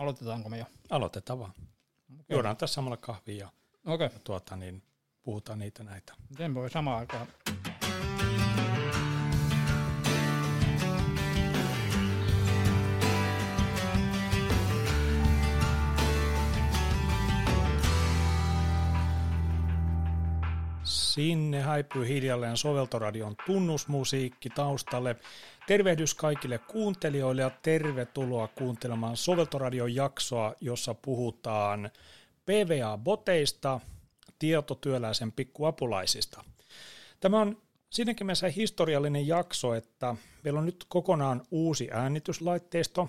Aloitetaanko me jo? Aloitetaan vaan. Okay. Juodaan tässä samalla kahvia ja, Okei, ja tuota, niin, puhutaan niitä näitä. miten voi samaan aikaan? Sinne häipyy hiljalleen soveltoradion tunnusmusiikki taustalle. Tervehdys kaikille kuuntelijoille ja tervetuloa kuuntelemaan soveltoradion jaksoa, jossa puhutaan PVA-boteista, tietotyöläisen pikkuapulaisista. Tämä on siinäkin mielessä historiallinen jakso, että meillä on nyt kokonaan uusi äänityslaitteisto.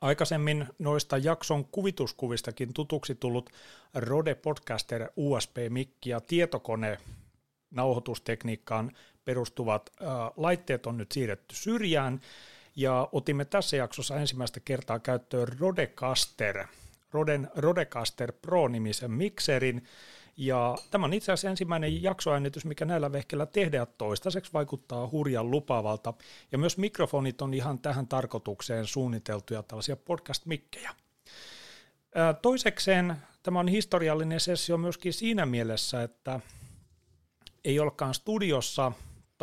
Aikaisemmin noista jakson kuvituskuvistakin tutuksi tullut Rode Podcaster USB-mikki ja tietokone nauhoitustekniikkaan perustuvat laitteet on nyt siirretty syrjään ja otimme tässä jaksossa ensimmäistä kertaa käyttöön Rodecaster, Roden Rodecaster Pro-nimisen mikserin, ja tämä on itse asiassa ensimmäinen jaksoäänitys, mikä näillä vehkeillä tehdään toistaiseksi vaikuttaa hurjan lupavalta. Ja myös mikrofonit on ihan tähän tarkoitukseen suunniteltuja tällaisia podcast-mikkejä. Toisekseen tämä on historiallinen sessio myöskin siinä mielessä, että ei olekaan studiossa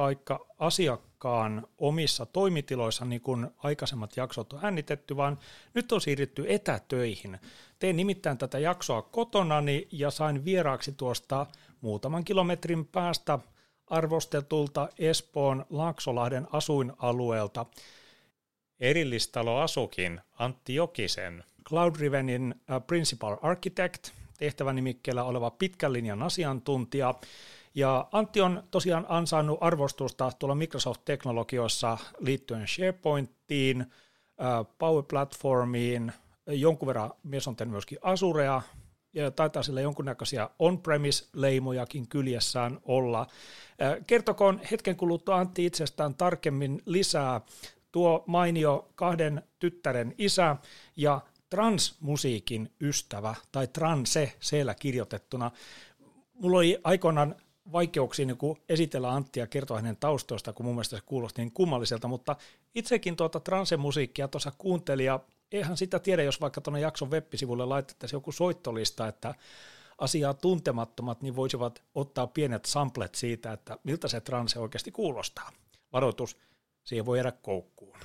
taikka asiakkaan omissa toimitiloissa, niin kuin aikaisemmat jaksot on äänitetty, vaan nyt on siirrytty etätöihin. Tein nimittäin tätä jaksoa kotonani ja sain vieraaksi tuosta muutaman kilometrin päästä arvostetulta Espoon Laaksolahden asuinalueelta erillistalo asukin Antti Jokisen, Cloud-Rivenin uh, Principal Architect, tehtävänimikkeellä oleva pitkän linjan asiantuntija, ja Antti on tosiaan ansainnut arvostusta tuolla Microsoft-teknologioissa liittyen SharePointiin, Power Platformiin, jonkun verran mies on tehnyt myöskin Azurea, ja taitaa sillä jonkunnäköisiä on-premise-leimojakin kyljessään olla. Kertokoon hetken kuluttua Antti itsestään tarkemmin lisää. Tuo mainio kahden tyttären isä ja transmusiikin ystävä, tai transe siellä kirjoitettuna. Mulla oli aikoinaan vaikeuksia niin kuin esitellä Anttia ja kertoa hänen taustoista, kun mun mielestä se kuulosti niin kummalliselta, mutta itsekin tuota transemusiikkia tuossa kuuntelin ja eihän sitä tiedä, jos vaikka tuonne jakson web-sivulle laitettaisiin joku soittolista, että asiaa tuntemattomat niin voisivat ottaa pienet samplet siitä, että miltä se transe oikeasti kuulostaa. Varoitus, siihen voi jäädä koukkuun.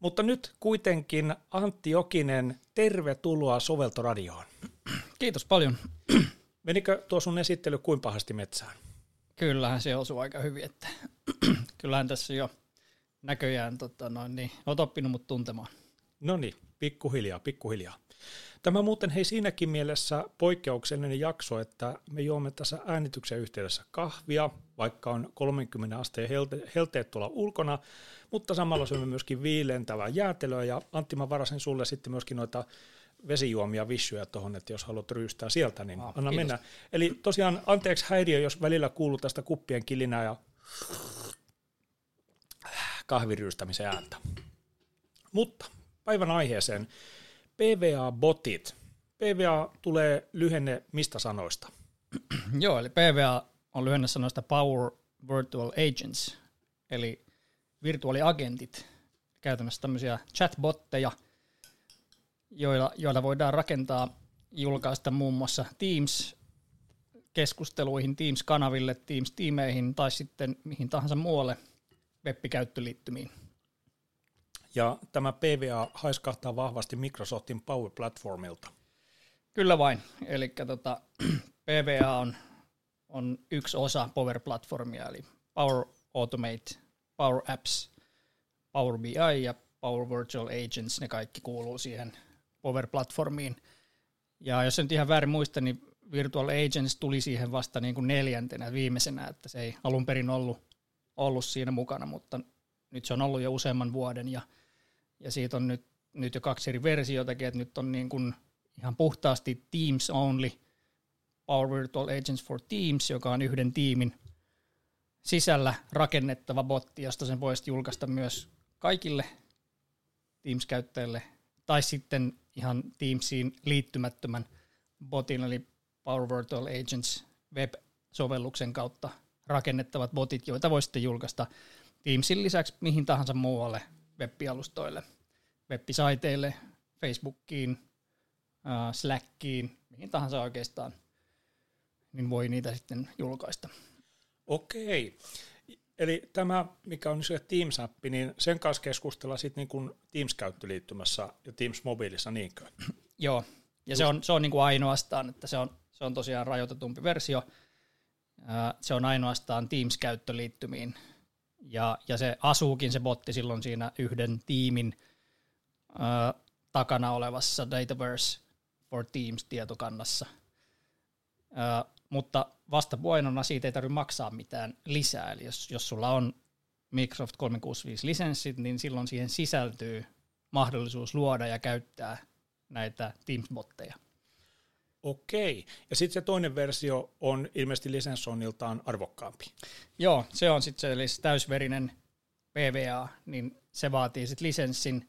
Mutta nyt kuitenkin Antti Jokinen, tervetuloa Soveltoradioon. Kiitos paljon. Menikö tuo sun esittely kuin pahasti metsään? Kyllähän se osuu aika hyvin, että kyllähän tässä jo näköjään tota noin, niin, olet oppinut mut tuntemaan. No niin, pikkuhiljaa, pikkuhiljaa. Tämä muuten hei siinäkin mielessä poikkeuksellinen jakso, että me juomme tässä äänityksen yhteydessä kahvia, vaikka on 30 asteen helte- helteet tuolla ulkona, mutta samalla syömme myöskin viilentävää jäätelöä ja Antti mä varasin sulle sitten myöskin noita vesijuomia vissyjä tuohon, että jos haluat ryystää sieltä, niin Ah, anna kiitos. mennä. Eli tosiaan anteeksi häiriö, jos välillä kuuluu tästä kuppien kilinää ja kahviryystämisen ääntä. Mutta päivän aiheeseen. PVA-botit. PVA tulee lyhenne mistä sanoista? Joo, eli PVA on lyhenne sanoista Power Virtual Agents, eli virtuaaliagentit, käytännössä tämmöisiä chatbotteja, joilla, joilla voidaan rakentaa, julkaista muun muassa Teams-keskusteluihin, Teams-kanaville, Teams-tiimeihin tai sitten mihin tahansa muualle web-käyttöliittymiin. Ja tämä PVA haiskahtaa vahvasti Microsoftin Power Platformilta. Kyllä vain. Eli tota, PVA on, on yksi osa Power Platformia, eli Power Automate, Power Apps, Power BI ja Power Virtual Agents, ne kaikki kuuluu siihen Power Platformiin. Ja jos en ihan väärin muista, niin Virtual Agents tuli siihen vasta niin kuin neljäntenä viimeisenä, että se ei alun perin ollut, ollut siinä mukana, mutta nyt se on ollut jo useamman vuoden ja, ja siitä on nyt, nyt jo kaksi eri versioitakin, että nyt on niin kuin ihan puhtaasti Teams only, Power Virtual Agents for Teams, joka on yhden tiimin sisällä rakennettava botti, josta sen voisi julkaista myös kaikille Teams-käyttäjille, tai sitten ihan Teamsiin liittymättömän botin, eli Power Virtual Agents web-sovelluksen kautta rakennettavat botit, joita voi sitten julkaista Teamsin lisäksi mihin tahansa muualle web-alustoille, web-saiteille, Facebookiin, äh, Slackiin, mihin tahansa oikeastaan, niin voi niitä sitten julkaista. Okei. Eli tämä, mikä on se Teams-appi, niin sen kanssa keskustellaan sitten niin kuin Teams-käyttöliittymässä ja Teams-mobiilissa, niinkö? Joo, ja se on, se on niin kuin ainoastaan, että se on, se on tosiaan rajoitetumpi versio. Se on ainoastaan Teams-käyttöliittymiin. Ja, ja se asuukin se botti silloin siinä yhden tiimin ää, takana olevassa Dataverse for Teams-tietokannassa. Mutta vastapuoinona siitä ei tarvitse maksaa mitään lisää. Eli jos, jos sulla on Microsoft 365 lisenssit, niin silloin siihen sisältyy mahdollisuus luoda ja käyttää näitä Teams-botteja. Okei. Ja sitten se toinen versio on ilmeisesti lisenssoinniltaan arvokkaampi. Joo, se on sitten se eli täysverinen PVA, niin se vaatii sitten lisenssin,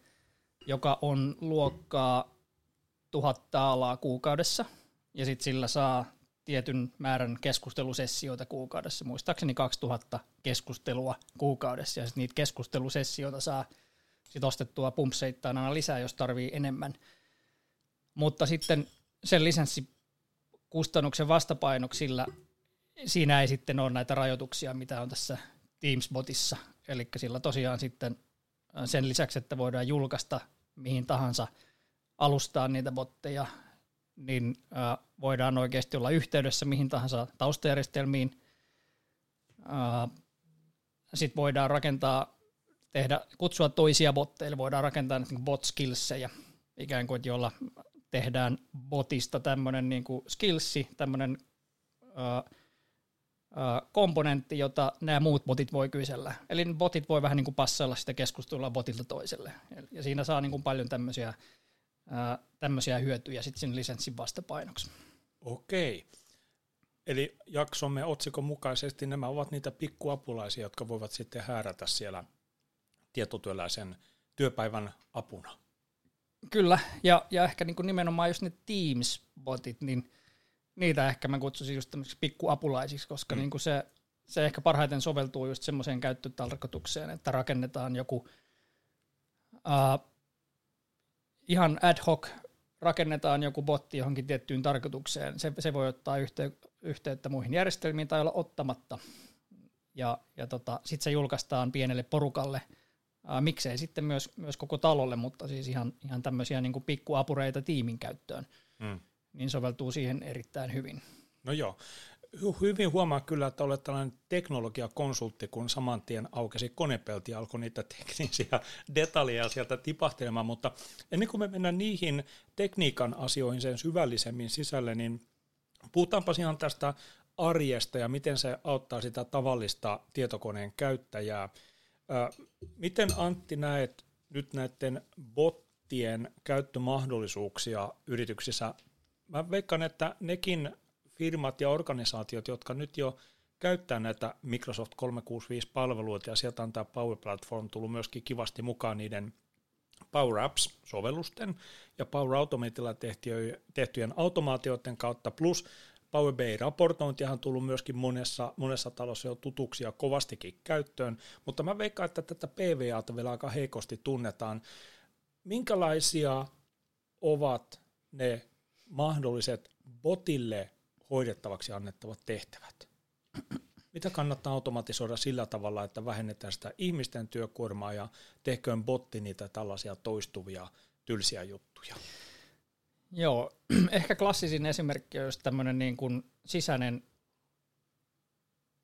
joka on luokkaa tuhat taalaa kuukaudessa, ja sitten sillä saa tietyn määrän keskustelusessioita kuukaudessa, muistaakseni 2000 keskustelua kuukaudessa, ja sitten niitä keskustelusessioita saa sit ostettua pumpseittain aina lisää, jos tarvii enemmän. Mutta sitten sen lisenssikustannuksen vastapainoksilla siinä ei sitten ole näitä rajoituksia, mitä on tässä Teams-botissa. Eli sillä tosiaan sitten sen lisäksi, että voidaan julkaista mihin tahansa alustaan niitä botteja, niin voidaan oikeasti olla yhteydessä mihin tahansa taustajärjestelmiin. Sitten voidaan rakentaa, tehdä, kutsua toisia botteja, voidaan rakentaa niin bot skillsejä, ikään kuin, jolla tehdään botista tämmöinen niin skillsi, tämmöinen komponentti, jota nämä muut botit voi kysellä. Eli botit voi vähän niin kuin passella sitä keskustelua botilta toiselle. Ja siinä saa niin kuin paljon tämmöisiä tämmöisiä hyötyjä sitten sen lisenssin vastapainoksi. Okei. Eli jaksomme otsikon mukaisesti nämä ovat niitä pikkuapulaisia, jotka voivat sitten häärätä siellä tietotyöläisen työpäivän apuna. Kyllä, ja, ja ehkä niin kuin nimenomaan just ne Teams-botit, niin niitä ehkä mä kutsusin just tämmöisiksi pikkuapulaisiksi, koska mm. niin kuin se, se ehkä parhaiten soveltuu just semmoiseen käyttötarkoitukseen, että rakennetaan joku uh, ihan ad hoc rakennetaan joku botti johonkin tiettyyn tarkoitukseen. Se, se voi ottaa yhtey- yhteyttä muihin järjestelmiin tai olla ottamatta. Ja, ja tota, sitten se julkaistaan pienelle porukalle, ää, miksei sitten myös, myös koko talolle, mutta siis ihan, ihan tämmöisiä niin pikkuapureita tiimin käyttöön, mm. niin soveltuu siihen erittäin hyvin. No joo, hyvin huomaa kyllä, että olet tällainen teknologiakonsultti, kun saman tien aukesi konepelti ja alkoi niitä teknisiä detaljeja sieltä tipahtelemaan, mutta ennen kuin me mennään niihin tekniikan asioihin sen syvällisemmin sisälle, niin puhutaanpa ihan tästä arjesta ja miten se auttaa sitä tavallista tietokoneen käyttäjää. Miten Antti näet nyt näiden bottien käyttömahdollisuuksia yrityksissä? Mä veikkaan, että nekin firmat ja organisaatiot, jotka nyt jo käyttää näitä Microsoft 365-palveluita, ja sieltä on tämä Power Platform tullut myöskin kivasti mukaan niiden Power Apps-sovellusten ja Power Automatilla tehtyjen automaatioiden kautta, plus Power BI-raportointihan on tullut myöskin monessa, monessa talossa jo tutuksi ja kovastikin käyttöön, mutta mä veikkaan, että tätä PVAta vielä aika heikosti tunnetaan. Minkälaisia ovat ne mahdolliset botille hoidettavaksi annettavat tehtävät. Mitä kannattaa automatisoida sillä tavalla, että vähennetään sitä ihmisten työkuormaa ja tehköön botti niitä tällaisia toistuvia tylsiä juttuja? Joo, ehkä klassisin esimerkki on tämmöinen niin kuin sisäinen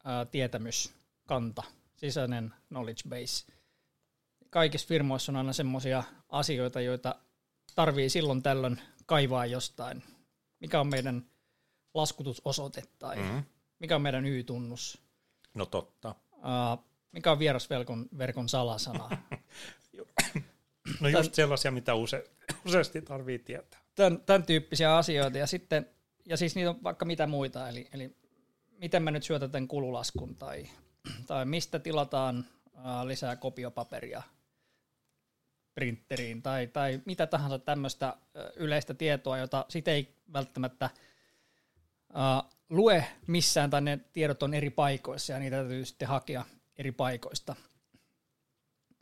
ää, tietämyskanta, sisäinen knowledge base. Kaikissa firmoissa on aina semmoisia asioita, joita tarvii silloin tällöin kaivaa jostain. Mikä on meidän laskutusosoite tai mm-hmm. mikä on meidän Y-tunnus. No totta. Uh, mikä on vierasverkon verkon salasana. no just tämän, sellaisia, mitä use, useasti tarvii tietää. Tämän, tämän tyyppisiä asioita ja sitten, ja siis niitä on vaikka mitä muita, eli, eli miten mä nyt syötän kululaskun tai, tai mistä tilataan uh, lisää kopiopaperia printeriin tai, tai mitä tahansa tämmöistä yleistä tietoa, jota sitten ei välttämättä – uh, lue missään tai ne tiedot on eri paikoissa ja niitä täytyy sitten hakea eri paikoista.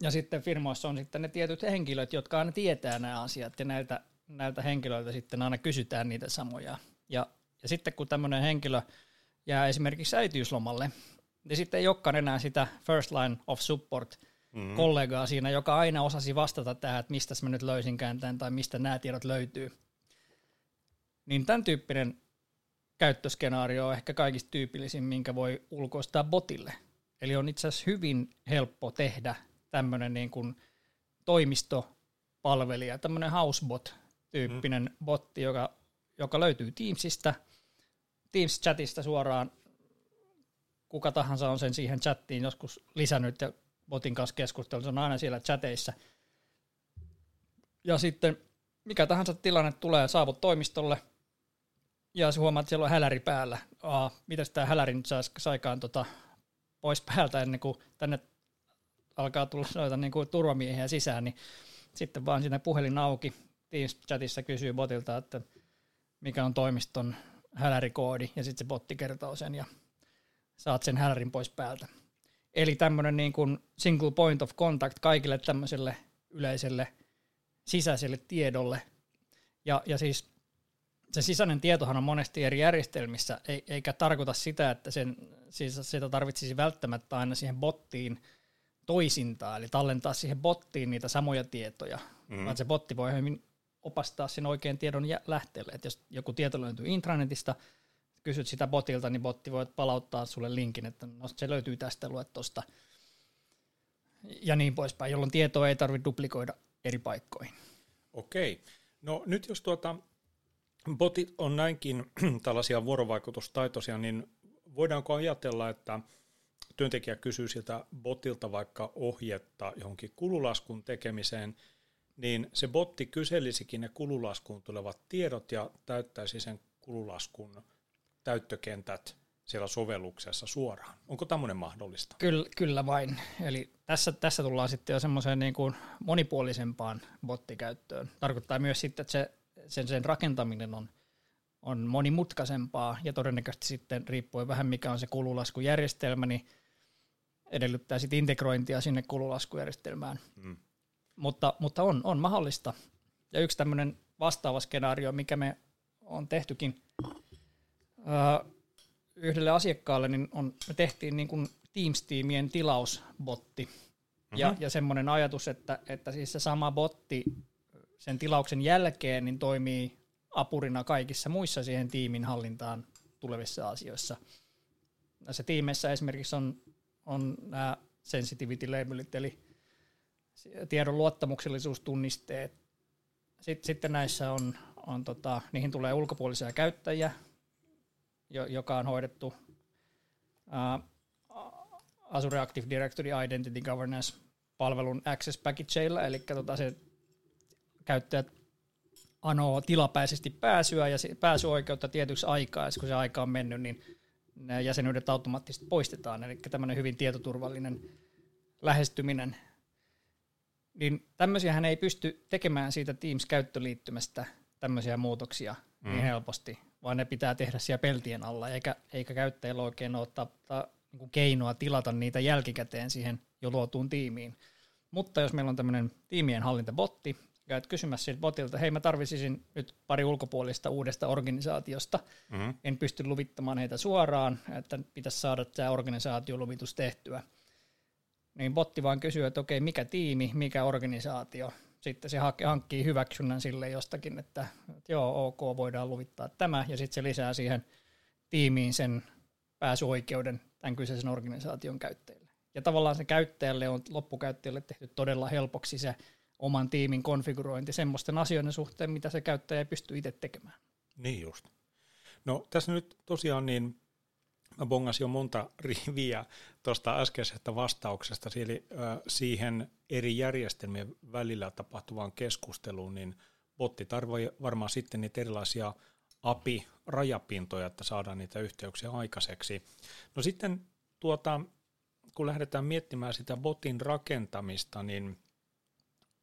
ja sitten firmoissa on sitten ne tietyt henkilöt, jotka aina tietää nämä asiat ja näiltä, näiltä henkilöiltä sitten aina kysytään niitä samoja. Ja, ja sitten kun tämmöinen henkilö jää esimerkiksi äitiyslomalle, niin sitten ei olekaan enää sitä first line of support mm-hmm. kollegaa siinä, joka aina osasi vastata tähän, että mistä mä nyt löysinkään tämän tai mistä nämä tiedot löytyy. Niin tämän tyyppinen käyttöskenaario on ehkä kaikista tyypillisin, minkä voi ulkoistaa botille. Eli on itse asiassa hyvin helppo tehdä tämmöinen niin kuin toimistopalvelija, tämmöinen housebot-tyyppinen mm. botti, joka, joka löytyy Teamsista, Teams-chatista suoraan. Kuka tahansa on sen siihen chattiin joskus lisännyt ja botin kanssa keskustellut, se on aina siellä chateissa. Ja sitten mikä tahansa tilanne tulee, saavut toimistolle, ja se huomaat, että siellä on häläri päällä. Aa, mitäs tämä häläri nyt saisi saikaan tota, pois päältä ennen kuin tänne alkaa tulla noita niin kuin turvamiehiä sisään, niin sitten vaan sinne puhelin auki, Teams-chatissa kysyy botilta, että mikä on toimiston hälärikoodi, ja sitten se botti kertoo sen, ja saat sen hälärin pois päältä. Eli tämmöinen niin kuin single point of contact kaikille tämmöiselle yleiselle sisäiselle tiedolle. Ja, ja siis se sisäinen tietohan on monesti eri järjestelmissä, eikä tarkoita sitä, että sen, siis sitä tarvitsisi välttämättä aina siihen bottiin toisintaa, eli tallentaa siihen bottiin niitä samoja tietoja, mm. vaan se botti voi hyvin opastaa sen oikean tiedon lähteelle. että jos joku tieto löytyy intranetista, kysyt sitä botilta, niin botti voi palauttaa sulle linkin, että no, se löytyy tästä, luet tosta. Ja niin poispäin, jolloin tietoa ei tarvitse duplikoida eri paikkoihin. Okei. No nyt jos tuota, botit on näinkin tällaisia vuorovaikutustaitoisia, niin voidaanko ajatella, että työntekijä kysyy siltä botilta vaikka ohjetta johonkin kululaskun tekemiseen, niin se botti kyselisikin ne kululaskuun tulevat tiedot ja täyttäisi sen kululaskun täyttökentät siellä sovelluksessa suoraan. Onko tämmöinen mahdollista? Kyllä, kyllä vain. Eli tässä, tässä tullaan sitten jo semmoiseen niin kuin monipuolisempaan bottikäyttöön. Tarkoittaa myös sitten, että se, sen, sen rakentaminen on, on monimutkaisempaa ja todennäköisesti sitten riippuen vähän mikä on se kululaskujärjestelmä, niin edellyttää sitten integrointia sinne kululaskujärjestelmään. Mm. Mutta, mutta on, on mahdollista. Ja yksi tämmöinen vastaava skenaario, mikä me on tehtykin öö, yhdelle asiakkaalle, niin on, me tehtiin niin kuin Teams-tiimien tilausbotti. Mm-hmm. Ja, ja semmoinen ajatus, että, että siis se sama botti sen tilauksen jälkeen niin toimii apurina kaikissa muissa siihen tiimin hallintaan tulevissa asioissa. Näissä tiimeissä esimerkiksi on, on nämä sensitivity labelit, eli tiedon luottamuksellisuustunnisteet. Sitten, näissä on, on tota, niihin tulee ulkopuolisia käyttäjiä, jo, joka on hoidettu uh, Azure Active Directory Identity Governance palvelun access packageilla, eli tota se käyttäjät anoo tilapäisesti pääsyä ja pääsyoikeutta tietyksi aikaa, ja kun se aika on mennyt, niin nämä jäsenyydet automaattisesti poistetaan, eli tämmöinen hyvin tietoturvallinen lähestyminen. Niin tämmöisiä ei pysty tekemään siitä Teams-käyttöliittymästä tämmöisiä muutoksia mm. niin helposti, vaan ne pitää tehdä siellä peltien alla, eikä, eikä käyttäjällä oikein ole ta, ta, niin keinoa tilata niitä jälkikäteen siihen jo luotuun tiimiin. Mutta jos meillä on tämmöinen tiimien hallintabotti, käyt kysymässä siltä botilta, hei mä tarvitsisin nyt pari ulkopuolista uudesta organisaatiosta, mm-hmm. en pysty luvittamaan heitä suoraan, että pitäisi saada tämä organisaatioluvitus tehtyä. Niin botti vaan kysyy, että okei, mikä tiimi, mikä organisaatio, sitten se hankkii hyväksynnän sille jostakin, että, että joo, ok, voidaan luvittaa tämä, ja sitten se lisää siihen tiimiin sen pääsyoikeuden tämän kyseisen organisaation käyttäjille. Ja tavallaan se käyttäjälle on loppukäyttäjälle tehty todella helpoksi se oman tiimin konfigurointi semmoisten asioiden suhteen, mitä se käyttäjä ei pysty itse tekemään. Niin just. No tässä nyt tosiaan niin mä bongasin jo monta riviä tuosta äskeisestä vastauksesta, eli siihen eri järjestelmien välillä tapahtuvaan keskusteluun, niin botti tarvitsee varmaan sitten niitä erilaisia API-rajapintoja, että saadaan niitä yhteyksiä aikaiseksi. No sitten tuota, kun lähdetään miettimään sitä botin rakentamista, niin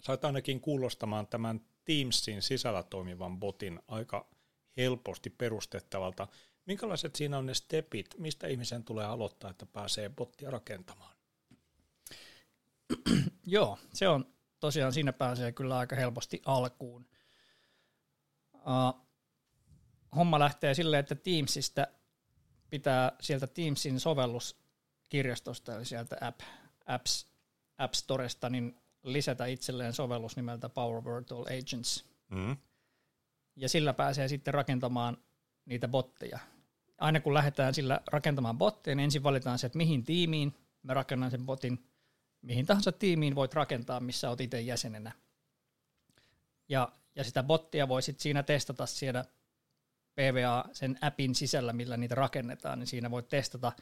sait ainakin kuulostamaan tämän Teamsin sisällä toimivan botin aika helposti perustettavalta. Minkälaiset siinä on ne stepit, mistä ihmisen tulee aloittaa, että pääsee bottia rakentamaan? Joo, se on tosiaan, siinä pääsee kyllä aika helposti alkuun. Uh, homma lähtee silleen, että Teamsista pitää sieltä Teamsin sovelluskirjastosta, eli sieltä app, apps, App Storesta, niin lisätä itselleen sovellus nimeltä Power Virtual Agents. Mm. Ja sillä pääsee sitten rakentamaan niitä botteja. Aina kun lähdetään sillä rakentamaan botteja, niin ensin valitaan se, että mihin tiimiin mä rakennan sen botin. Mihin tahansa tiimiin voit rakentaa, missä olet itse jäsenenä. Ja, ja sitä bottia voi sitten siinä testata siellä PVA sen appin sisällä, millä niitä rakennetaan, niin siinä voit testata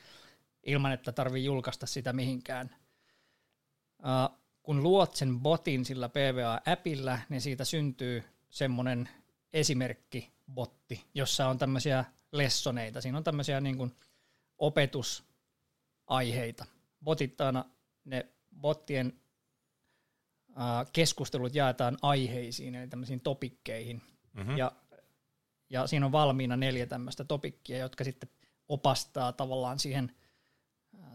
ilman, että tarvii julkaista sitä mihinkään. Uh, kun luot sen botin sillä PVA-appillä, niin siitä syntyy semmoinen esimerkki-botti, jossa on tämmöisiä lessoneita. Siinä on tämmöisiä niin kuin opetusaiheita. Botittaana ne bottien keskustelut jaetaan aiheisiin, eli tämmöisiin topikkeihin. Mm-hmm. Ja ja siinä on valmiina neljä tämmöistä topikkia, jotka sitten opastaa tavallaan siihen,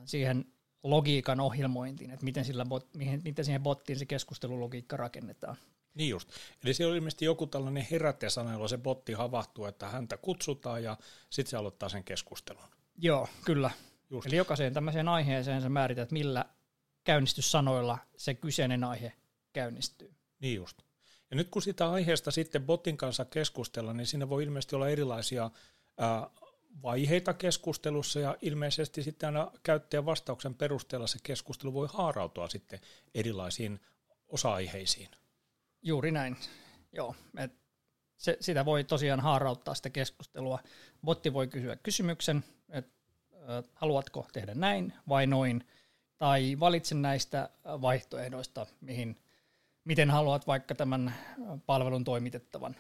siihen logiikan ohjelmointiin, että miten, sillä bot, miten siihen bottiin se keskustelulogiikka rakennetaan. Niin just. Eli se oli ilmeisesti joku tällainen herättäjäsana, jolla se botti havahtuu, että häntä kutsutaan ja sitten se aloittaa sen keskustelun. Joo, kyllä. Just. Eli jokaiseen tämmöiseen aiheeseen sä määrität, millä käynnistyssanoilla se kyseinen aihe käynnistyy. Niin just. Ja nyt kun sitä aiheesta sitten botin kanssa keskustella, niin siinä voi ilmeisesti olla erilaisia ää, vaiheita keskustelussa ja ilmeisesti sitten aina käyttäjän vastauksen perusteella se keskustelu voi haarautua sitten erilaisiin osa-aiheisiin. Juuri näin, joo. Et se, sitä voi tosiaan haarauttaa sitä keskustelua. Botti voi kysyä kysymyksen, että haluatko tehdä näin vai noin, tai valitse näistä vaihtoehdoista, mihin – miten haluat vaikka tämän palvelun toimitettavan,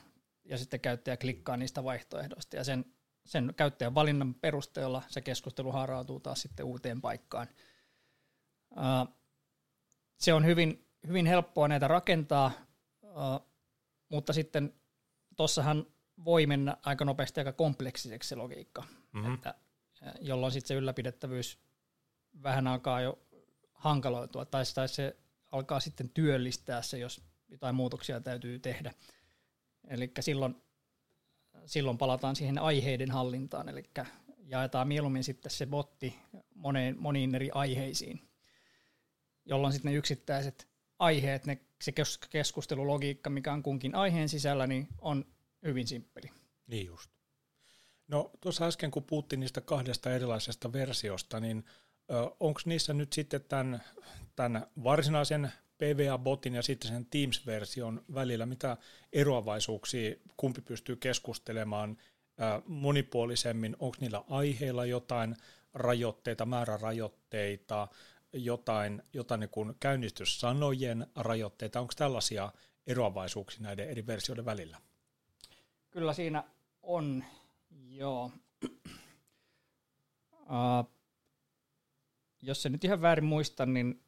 ja sitten käyttäjä klikkaa niistä vaihtoehdoista, ja sen, sen käyttäjän valinnan perusteella se keskustelu haarautuu taas sitten uuteen paikkaan. Se on hyvin, hyvin helppoa näitä rakentaa, mutta sitten tuossahan voi mennä aika nopeasti aika kompleksiseksi se logiikka, mm-hmm. että, jolloin sitten se ylläpidettävyys vähän alkaa jo hankaloitua, tai, tai se alkaa sitten työllistää se, jos jotain muutoksia täytyy tehdä. Eli silloin, silloin palataan siihen aiheiden hallintaan, eli jaetaan mieluummin sitten se botti moneen, moniin eri aiheisiin, jolloin sitten ne yksittäiset aiheet, ne, se keskustelulogiikka, mikä on kunkin aiheen sisällä, niin on hyvin simppeli. Niin just. No tuossa äsken kun puhuttiin niistä kahdesta erilaisesta versiosta, niin onko niissä nyt sitten tämän, tämän varsinaisen PVA-botin ja sitten sen Teams-version välillä, mitä eroavaisuuksia kumpi pystyy keskustelemaan monipuolisemmin, onko niillä aiheilla jotain rajoitteita, määrärajoitteita, jotain, jotain niin kuin käynnistyssanojen rajoitteita, onko tällaisia eroavaisuuksia näiden eri versioiden välillä? Kyllä siinä on, joo. Uh, jos se nyt ihan väärin muista, niin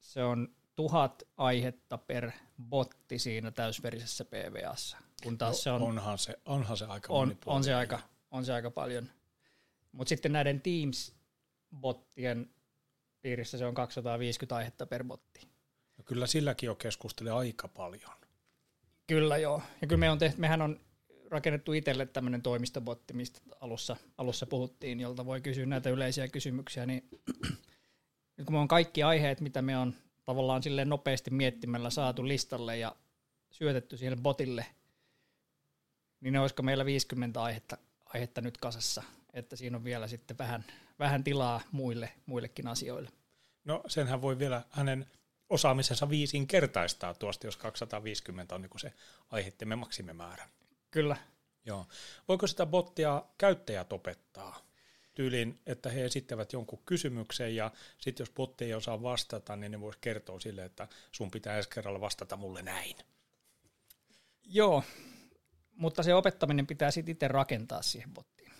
se on tuhat aihetta per botti siinä täysverisessä PVAssa. Kun taas no, se on, onhan, se, onhan se aika on, on se aika, on se aika paljon. Mutta sitten näiden Teams-bottien piirissä se on 250 aihetta per botti. No kyllä silläkin on keskustele aika paljon. Kyllä joo. Ja kyllä me on tehty, mehän on rakennettu itselle tämmöinen toimistobotti, mistä alussa, alussa puhuttiin, jolta voi kysyä näitä yleisiä kysymyksiä, niin nyt kun me on kaikki aiheet, mitä me on tavallaan silleen nopeasti miettimällä saatu listalle ja syötetty siihen botille, niin olisiko meillä 50 aihetta, aihetta nyt kasassa, että siinä on vielä sitten vähän, vähän tilaa muille, muillekin asioille. No senhän voi vielä hänen osaamisensa viisiin kertaistaa tuosta, jos 250 on niin se aiheiden maksimimäärä. Kyllä. Joo. Voiko sitä bottia käyttäjät opettaa? Tyylin, että he esittävät jonkun kysymyksen ja sitten jos botti ei osaa vastata, niin ne voisi kertoa sille, että sun pitää ensi kerralla vastata mulle näin. Joo, mutta se opettaminen pitää sitten itse rakentaa siihen bottiin.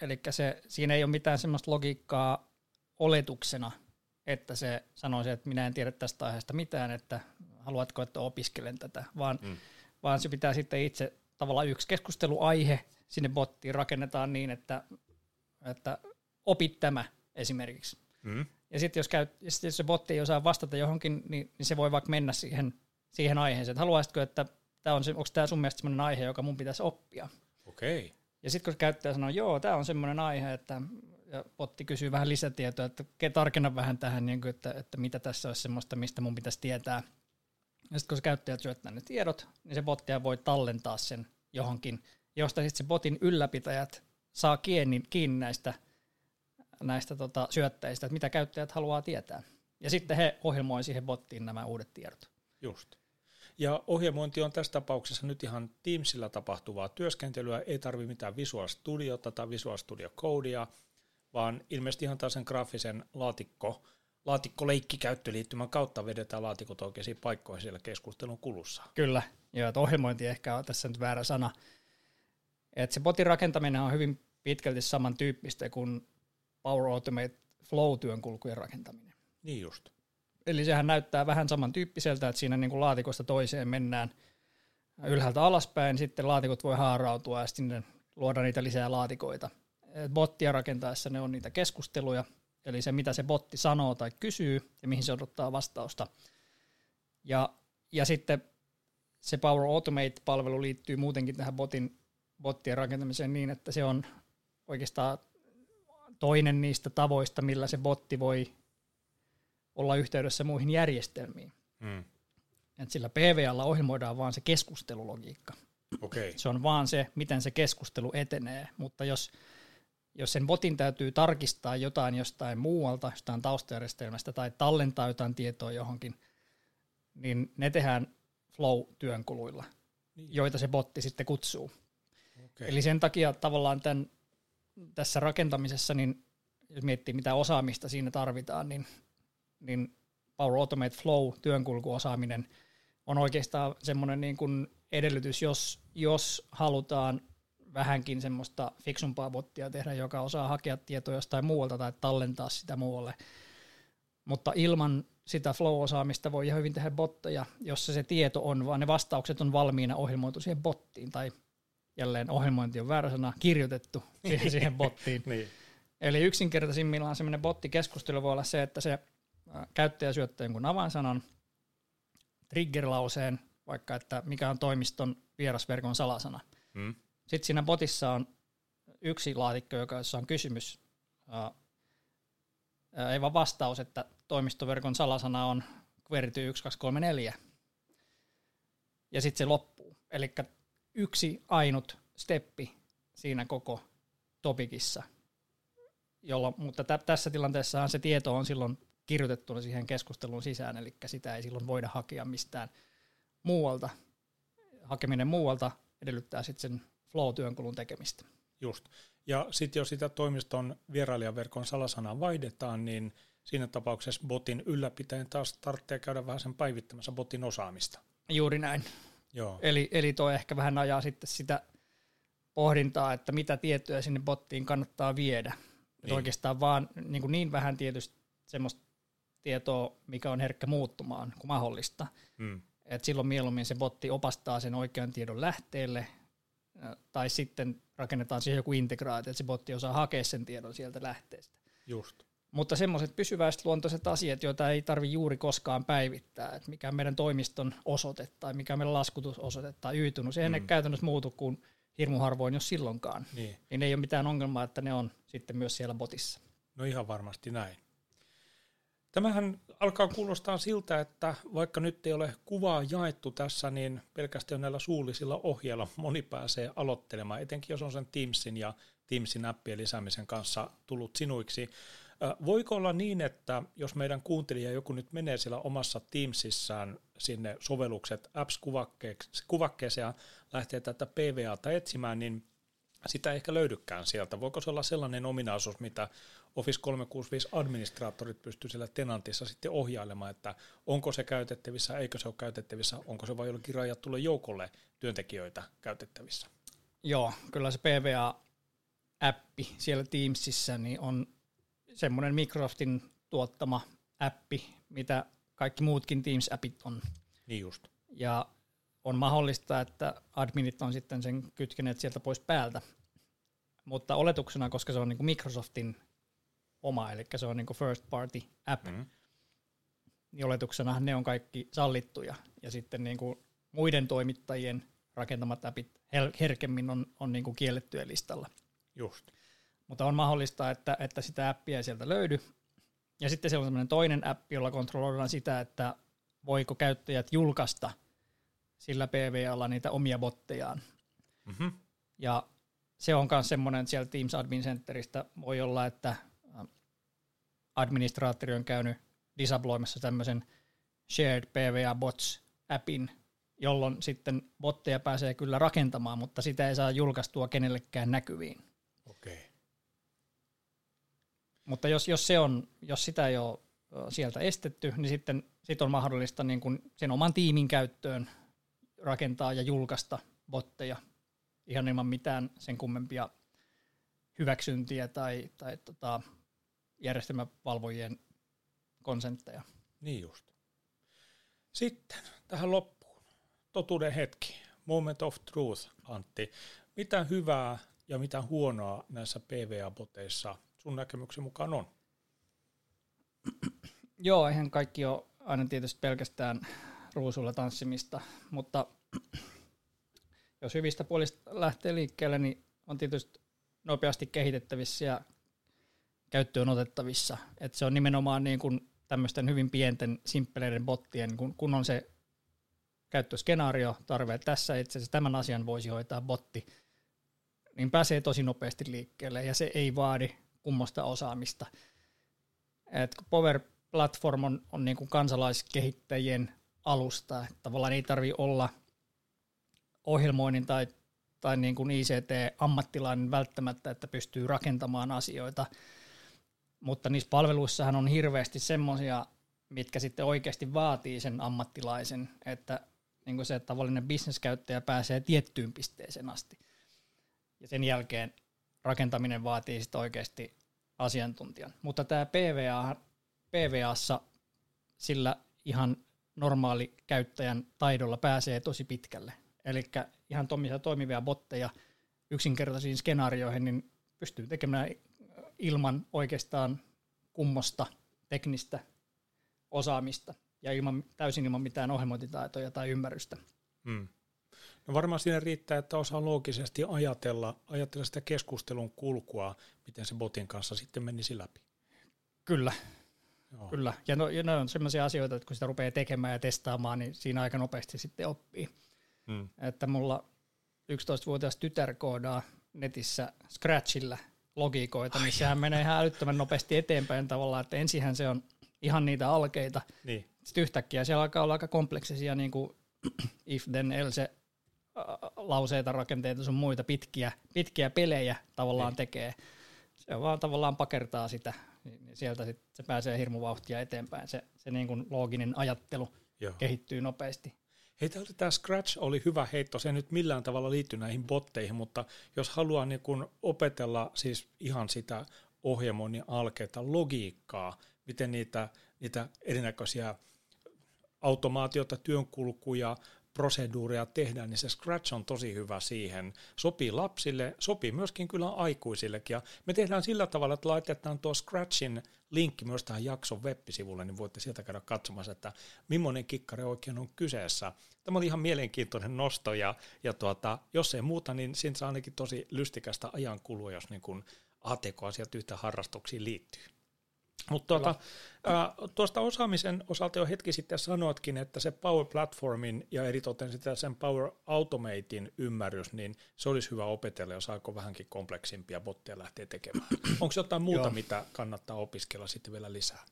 Eli se, siinä ei ole mitään sellaista logiikkaa oletuksena, että se sanoisi, että minä en tiedä tästä aiheesta mitään, että haluatko, että opiskelen tätä, vaan, mm. vaan se pitää sitten itse tavallaan yksi keskusteluaihe sinne bottiin rakennetaan niin, että, että opit tämä esimerkiksi. Mm. Ja sitten jos, käy, sit jos se botti ei osaa vastata johonkin, niin, niin se voi vaikka mennä siihen, siihen aiheeseen, että haluaisitko, että tämä on se, onko tämä sun mielestä sellainen aihe, joka mun pitäisi oppia. Okei. Okay. Ja sitten kun käyttäjä sanoo, joo, tämä on semmoinen aihe, että ja botti kysyy vähän lisätietoa, että tarkenna vähän tähän, niin kuin, että, että mitä tässä olisi semmoista, mistä mun pitäisi tietää. Ja sitten kun se käyttäjä syöttää ne tiedot, niin se bottia voi tallentaa sen johonkin, josta sitten se botin ylläpitäjät saa kiinni, kiinni näistä, näistä tota, syöttäjistä, että mitä käyttäjät haluaa tietää. Ja sitten he ohjelmoi siihen bottiin nämä uudet tiedot. Just. Ja ohjelmointi on tässä tapauksessa nyt ihan Teamsilla tapahtuvaa työskentelyä, ei tarvi mitään Visual Studiota tai Visual Studio Codea, vaan ilmeisesti ihan taas sen graafisen laatikko, laatikkoleikkikäyttöliittymän kautta vedetään laatikot oikeisiin paikkoihin siellä keskustelun kulussa. Kyllä, ja että ohjelmointi ehkä on tässä nyt väärä sana. Että se botin rakentaminen on hyvin pitkälti samantyyppistä kuin Power Automate Flow-työnkulkujen rakentaminen. Niin just. Eli sehän näyttää vähän samantyyppiseltä, että siinä niin kuin laatikosta toiseen mennään ylhäältä alaspäin, sitten laatikot voi haarautua ja sitten luoda niitä lisää laatikoita. Bottia rakentaessa ne on niitä keskusteluja, eli se mitä se botti sanoo tai kysyy ja mihin se odottaa vastausta. Ja, ja sitten se Power Automate-palvelu liittyy muutenkin tähän botin, bottien rakentamiseen niin, että se on oikeastaan toinen niistä tavoista, millä se botti voi olla yhteydessä muihin järjestelmiin. Mm. Et sillä PValla ohjelmoidaan vaan se keskustelulogiikka. Okay. Se on vaan se, miten se keskustelu etenee, mutta jos, jos sen botin täytyy tarkistaa jotain jostain muualta, jostain taustajärjestelmästä tai tallentaa jotain tietoa johonkin, niin ne tehdään flow-työnkuluilla, niin. joita se botti sitten kutsuu. Okay. Eli sen takia tavallaan tämän, tässä rakentamisessa, niin jos miettii mitä osaamista siinä tarvitaan, niin niin Power Automate Flow työnkulkuosaaminen on oikeastaan semmoinen niin kuin edellytys, jos, jos halutaan vähänkin semmoista fiksumpaa bottia tehdä, joka osaa hakea tietoa jostain muualta tai tallentaa sitä muualle. Mutta ilman sitä flow-osaamista voi ihan hyvin tehdä botteja, jossa se tieto on, vaan ne vastaukset on valmiina ohjelmoitu siihen bottiin, tai jälleen ohjelmointi on väärä sana, kirjoitettu siihen bottiin. niin. Eli yksinkertaisimmillaan semmoinen bottikeskustelu voi olla se, että se käyttäjä syöttää jonkun avainsanan, triggerlauseen, vaikka että mikä on toimiston vierasverkon salasana. Hmm. Sitten siinä botissa on yksi laatikko, joka on kysymys, ää, ei vaan vastaus, että toimistoverkon salasana on queryty 1234. Ja sitten se loppuu. Eli yksi ainut steppi siinä koko topikissa. Jolloin, mutta tä, tässä tilanteessahan se tieto on silloin kirjoitettuna siihen keskustelun sisään, eli sitä ei silloin voida hakea mistään muualta. Hakeminen muualta edellyttää sitten sen flow-työnkulun tekemistä. Just. Ja sitten jos sitä toimiston vierailijaverkon salasanaa vaihdetaan, niin siinä tapauksessa botin ylläpitäjän taas tarvitsee käydä vähän sen päivittämässä botin osaamista. Juuri näin. Joo. Eli, eli tuo ehkä vähän ajaa sitten sitä pohdintaa, että mitä tietoja sinne bottiin kannattaa viedä. Niin. oikeastaan vaan niin, kuin niin vähän tietysti semmoista tietoa, mikä on herkkä muuttumaan kuin mahdollista. Mm. Et silloin mieluummin se botti opastaa sen oikean tiedon lähteelle, tai sitten rakennetaan siihen joku integraatio, että se botti osaa hakea sen tiedon sieltä lähteestä. Just. Mutta semmoiset pysyväiset luontoiset asiat, joita ei tarvi juuri koskaan päivittää, että mikä on meidän toimiston osoite tai mikä on meidän laskutusosoite tai y-tunnus, eihän mm. ne käytännössä muutu kuin hirmu harvoin, jos silloinkaan. Niin. niin ei ole mitään ongelmaa, että ne on sitten myös siellä botissa. No ihan varmasti näin. Tämähän alkaa kuulostaa siltä, että vaikka nyt ei ole kuvaa jaettu tässä, niin pelkästään näillä suullisilla ohjeilla moni pääsee aloittelemaan, etenkin jos on sen Teamsin ja Teamsin appien lisäämisen kanssa tullut sinuiksi. Voiko olla niin, että jos meidän kuuntelija joku nyt menee siellä omassa Teamsissään sinne sovellukset apps-kuvakkeeseen lähtee tätä PVAta etsimään, niin sitä ei ehkä löydykään sieltä. Voiko se olla sellainen ominaisuus, mitä Office 365 administraattorit pystyy siellä tenantissa sitten ohjailemaan, että onko se käytettävissä, eikö se ole käytettävissä, onko se vain jollekin rajattulle joukolle työntekijöitä käytettävissä? Joo, kyllä se PVA-appi siellä Teamsissa niin on semmoinen Microsoftin tuottama appi, mitä kaikki muutkin Teams-appit on. Niin just. Ja on mahdollista, että adminit on sitten sen kytkeneet sieltä pois päältä. Mutta oletuksena, koska se on niin kuin Microsoftin oma, eli se on niin first party app, Mm. niin oletuksena ne on kaikki sallittuja. Ja sitten niin kuin muiden toimittajien rakentamat appit herkemmin on, on niin kuin kiellettyä listalla. Just. Mutta on mahdollista, että, että sitä appia ei sieltä löydy. Ja sitten siellä on semmoinen toinen appi, jolla kontrolloidaan sitä, että voiko käyttäjät julkaista sillä PVAlla niitä omia bottejaan. Mm-hmm. Ja se on myös semmoinen, että siellä Teams Admin Centeristä voi olla, että ä, administraattori on käynyt disabloimassa tämmöisen Shared PVA Bots appin, jolloin sitten botteja pääsee kyllä rakentamaan, mutta sitä ei saa julkaistua kenellekään näkyviin. Okei. Okay. Mutta jos, jos, se on, jos sitä ei ole sieltä estetty, niin sitten sit on mahdollista niin kuin sen oman tiimin käyttöön rakentaa ja julkaista botteja ihan ilman mitään sen kummempia hyväksyntiä tai, tai tota, järjestelmävalvojien konsentteja. Niin just. Sitten tähän loppuun. Totuuden hetki. Moment of truth, Antti. Mitä hyvää ja mitä huonoa näissä PVA-boteissa sun näkemyksen mukaan on? Joo, eihän kaikki ole aina tietysti pelkästään ruusulla tanssimista, mutta jos hyvistä puolista lähtee liikkeelle, niin on tietysti nopeasti kehitettävissä ja käyttöön otettavissa. Et se on nimenomaan niin kuin tämmöisten hyvin pienten, simppeleiden bottien, kun, kun on se käyttöskenaario tarve, tässä itse asiassa tämän asian voisi hoitaa botti, niin pääsee tosi nopeasti liikkeelle ja se ei vaadi kummosta osaamista. Et kun Power Platform on, on niin kuin kansalaiskehittäjien alusta, että tavallaan ei tarvi olla ohjelmoinnin tai, tai niin kuin ICT-ammattilainen välttämättä, että pystyy rakentamaan asioita, mutta niissä palveluissahan on hirveästi semmoisia, mitkä sitten oikeasti vaatii sen ammattilaisen, että niin kuin se että tavallinen bisneskäyttäjä pääsee tiettyyn pisteeseen asti. Ja sen jälkeen rakentaminen vaatii sitten oikeasti asiantuntijan. Mutta tämä PVA, PVAssa sillä ihan normaali käyttäjän taidolla pääsee tosi pitkälle. Eli ihan tuommoisia toimivia botteja yksinkertaisiin skenaarioihin niin pystyy tekemään ilman oikeastaan kummosta teknistä osaamista ja ilman, täysin ilman mitään ohjelmointitaitoja tai ymmärrystä. Hmm. No varmaan siinä riittää, että osaa loogisesti ajatella, ajatella sitä keskustelun kulkua, miten se botin kanssa sitten menisi läpi. Kyllä, Joo. kyllä. Ja, no, ja ne on sellaisia asioita, että kun sitä rupeaa tekemään ja testaamaan, niin siinä aika nopeasti sitten oppii. Hmm. Että mulla 11-vuotias tytär koodaa netissä Scratchilla logiikoita, niin sehän menee ihan älyttömän nopeasti eteenpäin tavallaan, että ensinhän se on ihan niitä alkeita. Niin. Sitten yhtäkkiä siellä alkaa olla aika kompleksisia niin kuin if then else lauseita, rakenteita sun muita pitkiä, pitkiä pelejä tavallaan Niin. tekee. Se vaan tavallaan pakertaa sitä, niin niin sieltä sit se pääsee hirmuvauhtia eteenpäin. Se, se niin kuin looginen ajattelu Joo. kehittyy nopeasti. Hei, oli- tämä Scratch oli hyvä heitto, se ei nyt millään tavalla liitty näihin botteihin, mutta jos haluaa niin kun opetella siis ihan sitä ohjelmoinnin alkeita, logiikkaa, miten niitä, niitä erinäköisiä automaatiota, työnkulkuja, proseduureja tehdään, niin se Scratch on tosi hyvä siihen. Sopii lapsille, sopii myöskin kyllä aikuisillekin. Ja me tehdään sillä tavalla, että laitetaan tuo Scratchin linkki myös tähän jakson web-sivulle, niin voitte sieltä käydä katsomassa, että millainen kikkari oikein on kyseessä. Tämä oli ihan mielenkiintoinen nosto, ja, ja tuota, jos ei muuta, niin siinä saa ainakin tosi lystikästä ajankulua, jos niin kuin ATK-asiat yhtä harrastuksiin liittyy. Mutta tuota, ää, tuosta osaamisen osalta jo hetki sitten sanoitkin, että se Power Platformin ja eritoten sitä sen Power Automatein ymmärrys, niin se olisi hyvä opetella, jos aiko vähänkin kompleksimpia botteja lähteä tekemään. Onko jotain muuta, Joo. mitä kannattaa opiskella sitten vielä lisää?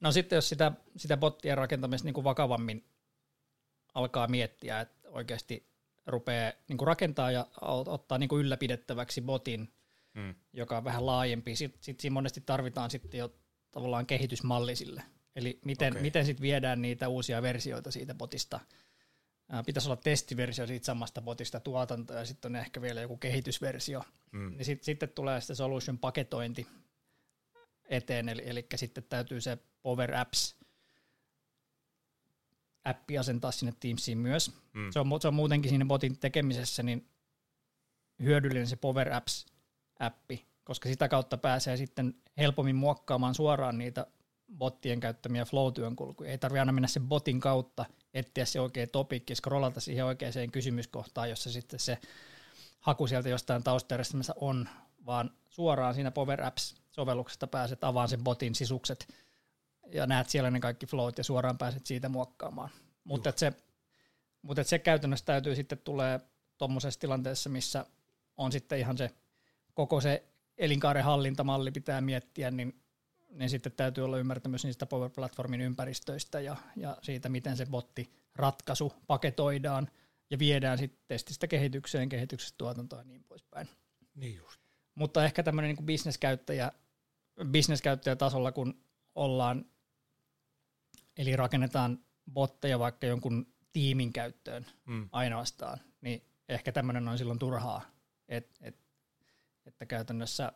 No sitten jos sitä, sitä bottien rakentamista niin kuin vakavammin alkaa miettiä, että oikeasti rupeaa niin kuin rakentaa ja ot- ottaa niin kuin ylläpidettäväksi botin, Hmm. joka on vähän laajempi. Sitten sit siinä monesti tarvitaan sitten jo tavallaan kehitysmalli sille. Eli miten, okay. miten sitten viedään niitä uusia versioita siitä botista. Ää, Pitäisi olla testiversio siitä samasta botista tuotanto ja sitten on ehkä vielä joku kehitysversio. Hmm. Niin sit, sitten tulee sitten solution paketointi eteen, eli, eli sitten täytyy se Power Apps appi asentaa sinne Teamsiin myös. Hmm. Se, on, se on muutenkin siinä botin tekemisessä niin hyödyllinen se Power Apps appi, koska sitä kautta pääsee sitten helpommin muokkaamaan suoraan niitä bottien käyttämiä flow-työn kulkuja. Ei tarvitse aina mennä sen botin kautta, etsiä se oikea topikki, scrollata siihen oikeaan kysymyskohtaan, jossa sitten se haku sieltä jostain taustajärjestelmässä on, vaan suoraan siinä Power Apps-sovelluksesta pääset avaamaan sen botin sisukset ja näet siellä ne kaikki flowt ja suoraan pääset siitä muokkaamaan. Mutta se, mutta se käytännössä täytyy sitten tulee tuommoisessa tilanteessa, missä on sitten ihan se koko se elinkaaren hallintamalli pitää miettiä, niin, niin sitten täytyy olla ymmärtämys niistä Power Platformin ympäristöistä ja, ja siitä, miten se botti ratkaisu paketoidaan ja viedään sitten testistä kehitykseen, kehityksestä tuotantoon ja niin poispäin. Niin just. Mutta ehkä tämmöinen niin bisneskäyttäjä, bisneskäyttäjätasolla, kun ollaan, eli rakennetaan botteja vaikka jonkun tiimin käyttöön mm. ainoastaan, niin ehkä tämmöinen on silloin turhaa, et, et, että käytännössä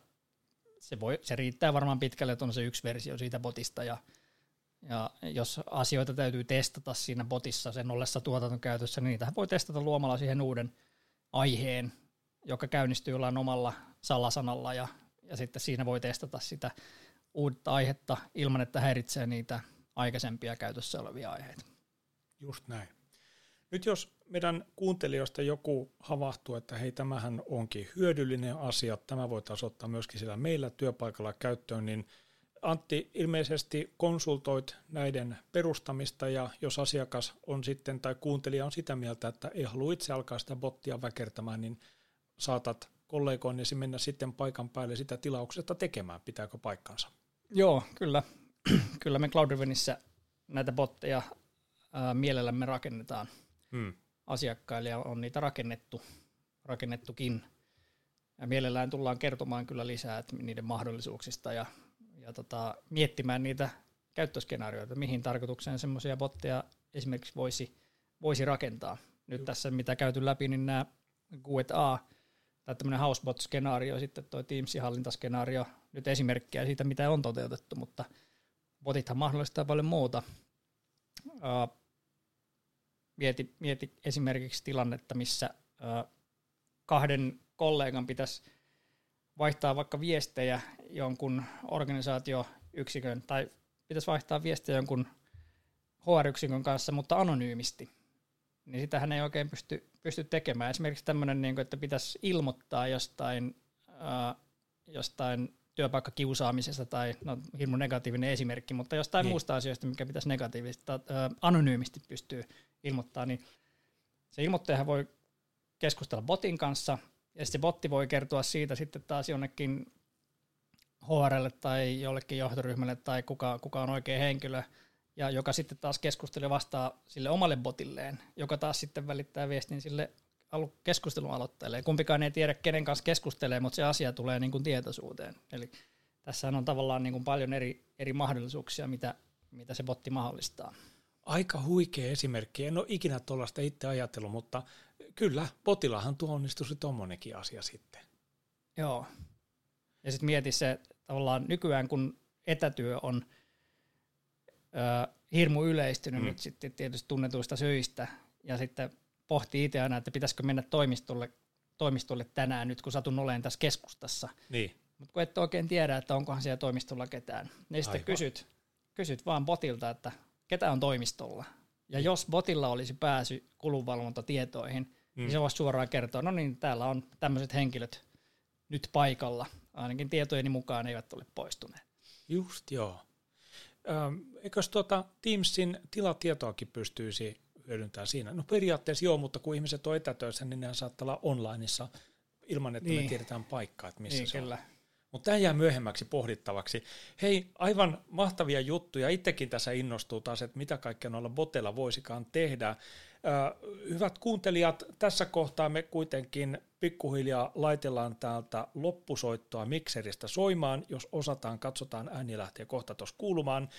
se, voi, se riittää varmaan pitkälle, että on se yksi versio siitä botista ja, ja jos asioita täytyy testata siinä botissa sen ollessa tuotantokäytössä, niin niitä voi testata luomalla siihen uuden aiheen, joka käynnistyy jollain omalla salasanalla ja, ja sitten siinä voi testata sitä uutta aihetta ilman, että häiritsee niitä aikaisempia käytössä olevia aiheita. Just näin. Nyt jos meidän kuuntelijoista joku havahtuu, että hei, tämähän onkin hyödyllinen asia, tämä voitaisiin ottaa myöskin siellä meillä työpaikalla käyttöön, niin Antti, ilmeisesti konsultoit näiden perustamista ja jos asiakas on sitten tai kuuntelija on sitä mieltä, että ei halua itse alkaa sitä bottia väkertämään, niin saatat kollegoinnesi mennä sitten paikan päälle sitä tilauksesta tekemään. Pitääkö paikkansa? Joo, kyllä. kyllä me Cloud näitä botteja ää, mielellämme rakennetaan hmm. asiakkaille ja on niitä rakennettu, rakennettukin. Ja mielellään tullaan kertomaan kyllä lisää että niiden mahdollisuuksista ja, ja tota, miettimään niitä käyttöskenaarioita, mihin tarkoitukseen semmoisia botteja esimerkiksi voisi, voisi rakentaa. Nyt Juh. tässä, mitä käyty läpi, niin nämä Q&A, tai tämmöinen housebot-skenaario, sitten tuo Teamsin hallintaskenaario, nyt esimerkkejä siitä, mitä on toteutettu, mutta botithan mahdollistaa paljon muuta. Uh, mieti, mieti esimerkiksi tilannetta, missä uh, kahden kollegan pitäisi vaihtaa vaikka viestejä jonkun organisaatioyksikön, tai pitäisi vaihtaa viestejä jonkun HR-yksikön kanssa, mutta anonyymisti. Niin sitähän ei oikein pysty, pysty tekemään. Esimerkiksi tämmöinen, niin että pitäisi ilmoittaa jostain, uh, jostain työpaikkakiusaamisesta tai no, hirmu negatiivinen esimerkki, mutta jostain niin. muusta asioista, mikä pitäisi negatiivisesti tai anonyymisti pystyä ilmoittamaan, niin se ilmoittajahan voi keskustella botin kanssa, ja se botti voi kertoa siitä sitten taas jonnekin HRlle tai jollekin johtoryhmälle tai kuka, kuka on oikea henkilö, ja joka sitten taas keskustelee vastaa sille omalle botilleen, joka taas sitten välittää viestin sille keskustelun aloitteelle. Kumpikaan ei tiedä, kenen kanssa keskustelee, mutta se asia tulee niin kuin tietoisuuteen. Eli tässä on tavallaan niin kuin paljon eri, eri mahdollisuuksia, mitä, mitä se botti mahdollistaa. Aika huikea esimerkki. En ole ikinä tuollaista itse ajatellut, mutta kyllä, botillahan tuo onnistuisi tuommoinenkin asia sitten. Joo. Ja sitten mieti se tavallaan nykyään, kun etätyö on ö, hirmu yleistynyt mm. nyt sitten tietysti tunnetuista syistä, ja sitten pohtii itse aina, että pitäisikö mennä toimistolle, toimistolle tänään nyt, kun satun olemaan tässä keskustassa. Niin. Mutta kun et oikein tiedä, että onkohan siellä toimistolla ketään, niin sitten kysyt, kysyt vaan botilta, että ketä on toimistolla. Ja niin. jos botilla olisi pääsy kulunvalvontatietoihin, niin mm. niin se voisi suoraan kertoa, no niin, täällä on tämmöiset henkilöt nyt paikalla. Ainakin tietojeni mukaan eivät ole poistuneet. Just joo. Eikös tuota Teamsin tilatietoakin pystyisi hyödyntää siinä. No periaatteessa joo, mutta kun ihmiset on etätöissä, niin ne saattaa olla onlineissa ilman, että niin. me tiedetään paikkaa, että missä niin, se kyllä. on. Mutta tämä jää myöhemmäksi pohdittavaksi. Hei, aivan mahtavia juttuja. Itsekin tässä innostuu taas, että mitä kaikkea noilla botella voisikaan tehdä. Hyvät kuuntelijat, tässä kohtaa me kuitenkin pikkuhiljaa laitellaan täältä loppusoittoa mikseristä soimaan. Jos osataan, katsotaan, ääni lähtee kohta tuossa kuulumaan.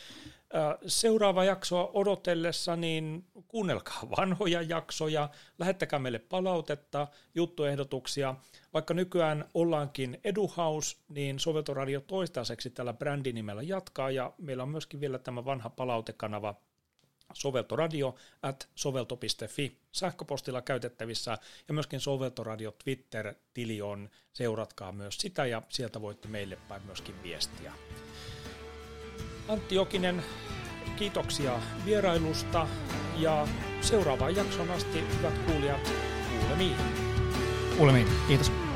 Seuraava jaksoa odotellessa, niin kuunnelkaa vanhoja jaksoja, lähettäkää meille palautetta, juttuehdotuksia. Vaikka nykyään ollaankin Eduhaus, niin Soveltoradio toistaiseksi tällä brändinimellä jatkaa, ja meillä on myöskin vielä tämä vanha palautekanava soveltoradio at sovelto.fi sähköpostilla käytettävissä ja myöskin soveltoradio Twitter-tili on, seuratkaa myös sitä ja sieltä voitte meille päin myöskin viestiä. Antti Jokinen, kiitoksia vierailusta ja seuraavaan jakson asti, hyvät kuulijat, kuulemiin. Kuulemiin, kiitos.